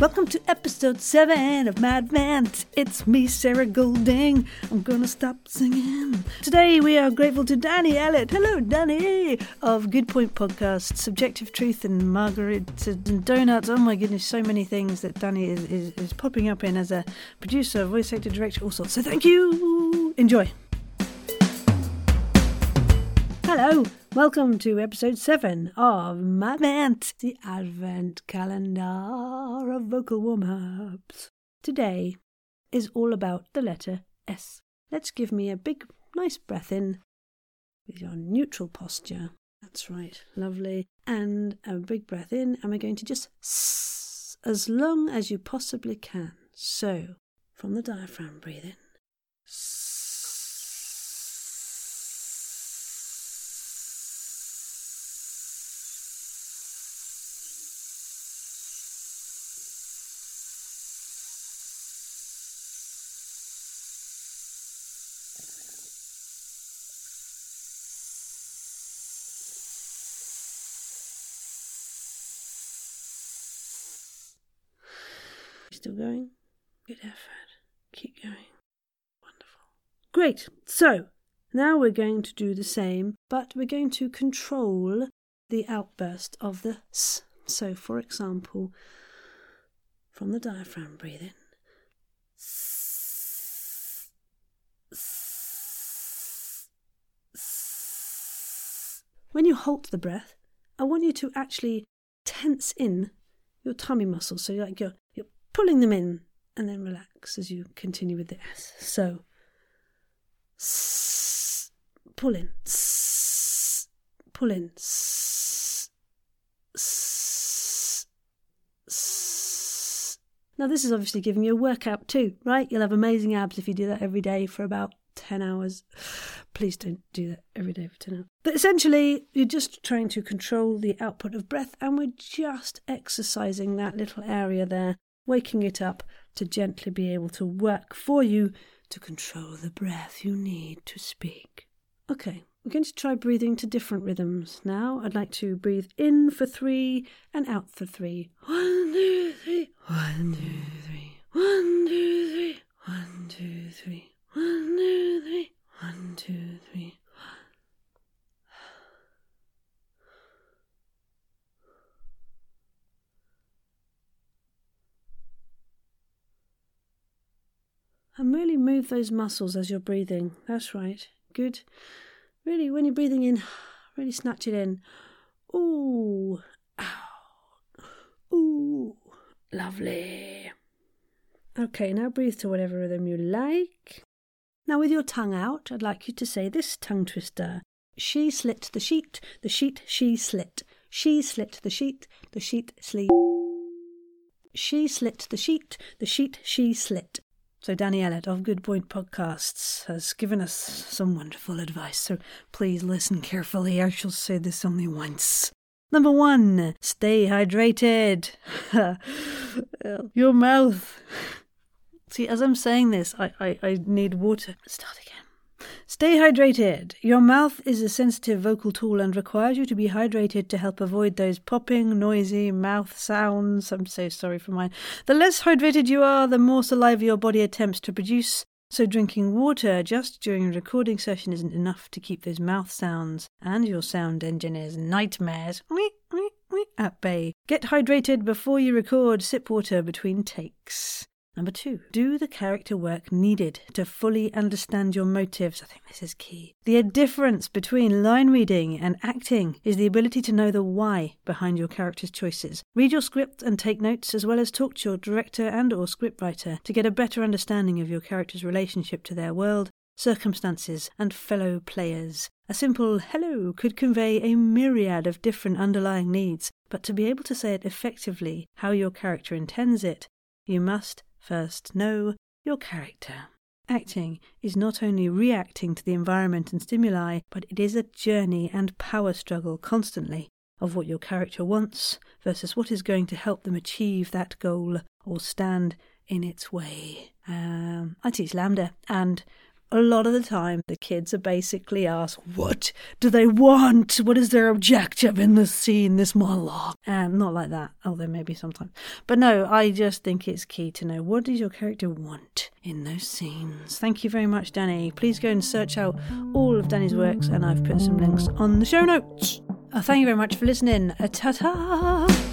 Welcome to episode 7 of Mad Vent. It's me, Sarah Golding. I'm gonna stop singing. Today we are grateful to Danny Ellett. Hello, Danny, of Good Point Podcast, Subjective Truth and Margaritas and Donuts. Oh my goodness, so many things that Danny is, is, is popping up in as a producer, voice actor, director, all sorts. So thank you. Enjoy. Hello, welcome to episode 7 of Mad Vent, the Advent calendar of vocal warm ups. Today is all about the letter S. Let's give me a big, nice breath in with your neutral posture. That's right, lovely. And a big breath in, and we're going to just s as long as you possibly can. So, from the diaphragm, breathe in. Still going? Good effort. Keep going. Wonderful. Great. So, now we're going to do the same, but we're going to control the outburst of the S. So, for example, from the diaphragm, breathe in. When you halt the breath, I want you to actually tense in your tummy muscles. So, like you're pulling them in and then relax as you continue with the S. So, pull in, pull in. Now, this is obviously giving you a workout too, right? You'll have amazing abs if you do that every day for about 10 hours. Please don't do that every day for 10 hours. But essentially, you're just trying to control the output of breath, and we're just exercising that little area there waking it up to gently be able to work for you to control the breath you need to speak. Okay, we're going to try breathing to different rhythms now. I'd like to breathe in for three and out for three. One, two, three. One, two, three. One, two, three. One, two, three. One, two, three. One, two, three. And really move those muscles as you're breathing. That's right. Good. Really, when you're breathing in, really snatch it in. Ooh. Ow. Ooh. Lovely. Okay, now breathe to whatever rhythm you like. Now, with your tongue out, I'd like you to say this tongue twister. She slit the sheet, the sheet she slit. She slit the sheet, the sheet slit. She slit the sheet, the sheet she slit. So, Danny Ellett of Good Point Podcasts has given us some wonderful advice, so please listen carefully. I shall say this only once. Number one, stay hydrated. Your mouth. See, as I'm saying this, I, I, I need water. Start again. Stay hydrated. Your mouth is a sensitive vocal tool and requires you to be hydrated to help avoid those popping, noisy mouth sounds. I'm so sorry for mine. The less hydrated you are, the more saliva your body attempts to produce. So, drinking water just during a recording session isn't enough to keep those mouth sounds and your sound engineer's nightmares at bay. Get hydrated before you record. Sip water between takes. Number two, do the character work needed to fully understand your motives. I think this is key. The difference between line reading and acting is the ability to know the why behind your character's choices. Read your script and take notes, as well as talk to your director and or scriptwriter to get a better understanding of your character's relationship to their world, circumstances, and fellow players. A simple hello could convey a myriad of different underlying needs, but to be able to say it effectively how your character intends it, you must First, know your character. Acting is not only reacting to the environment and stimuli, but it is a journey and power struggle constantly of what your character wants versus what is going to help them achieve that goal or stand in its way. Um, I teach LAMDA, and a lot of the time the kids are basically asked, What do they want? What is their objective in this scene, this monologue? And not like that, although maybe sometimes. But no, I just think it's key to know what does your character want in those scenes. Thank you very much, Danny. Please go and search out all of Danny's works, and I've put some links on the show notes. Uh, thank you very much for listening. Uh, ta ta!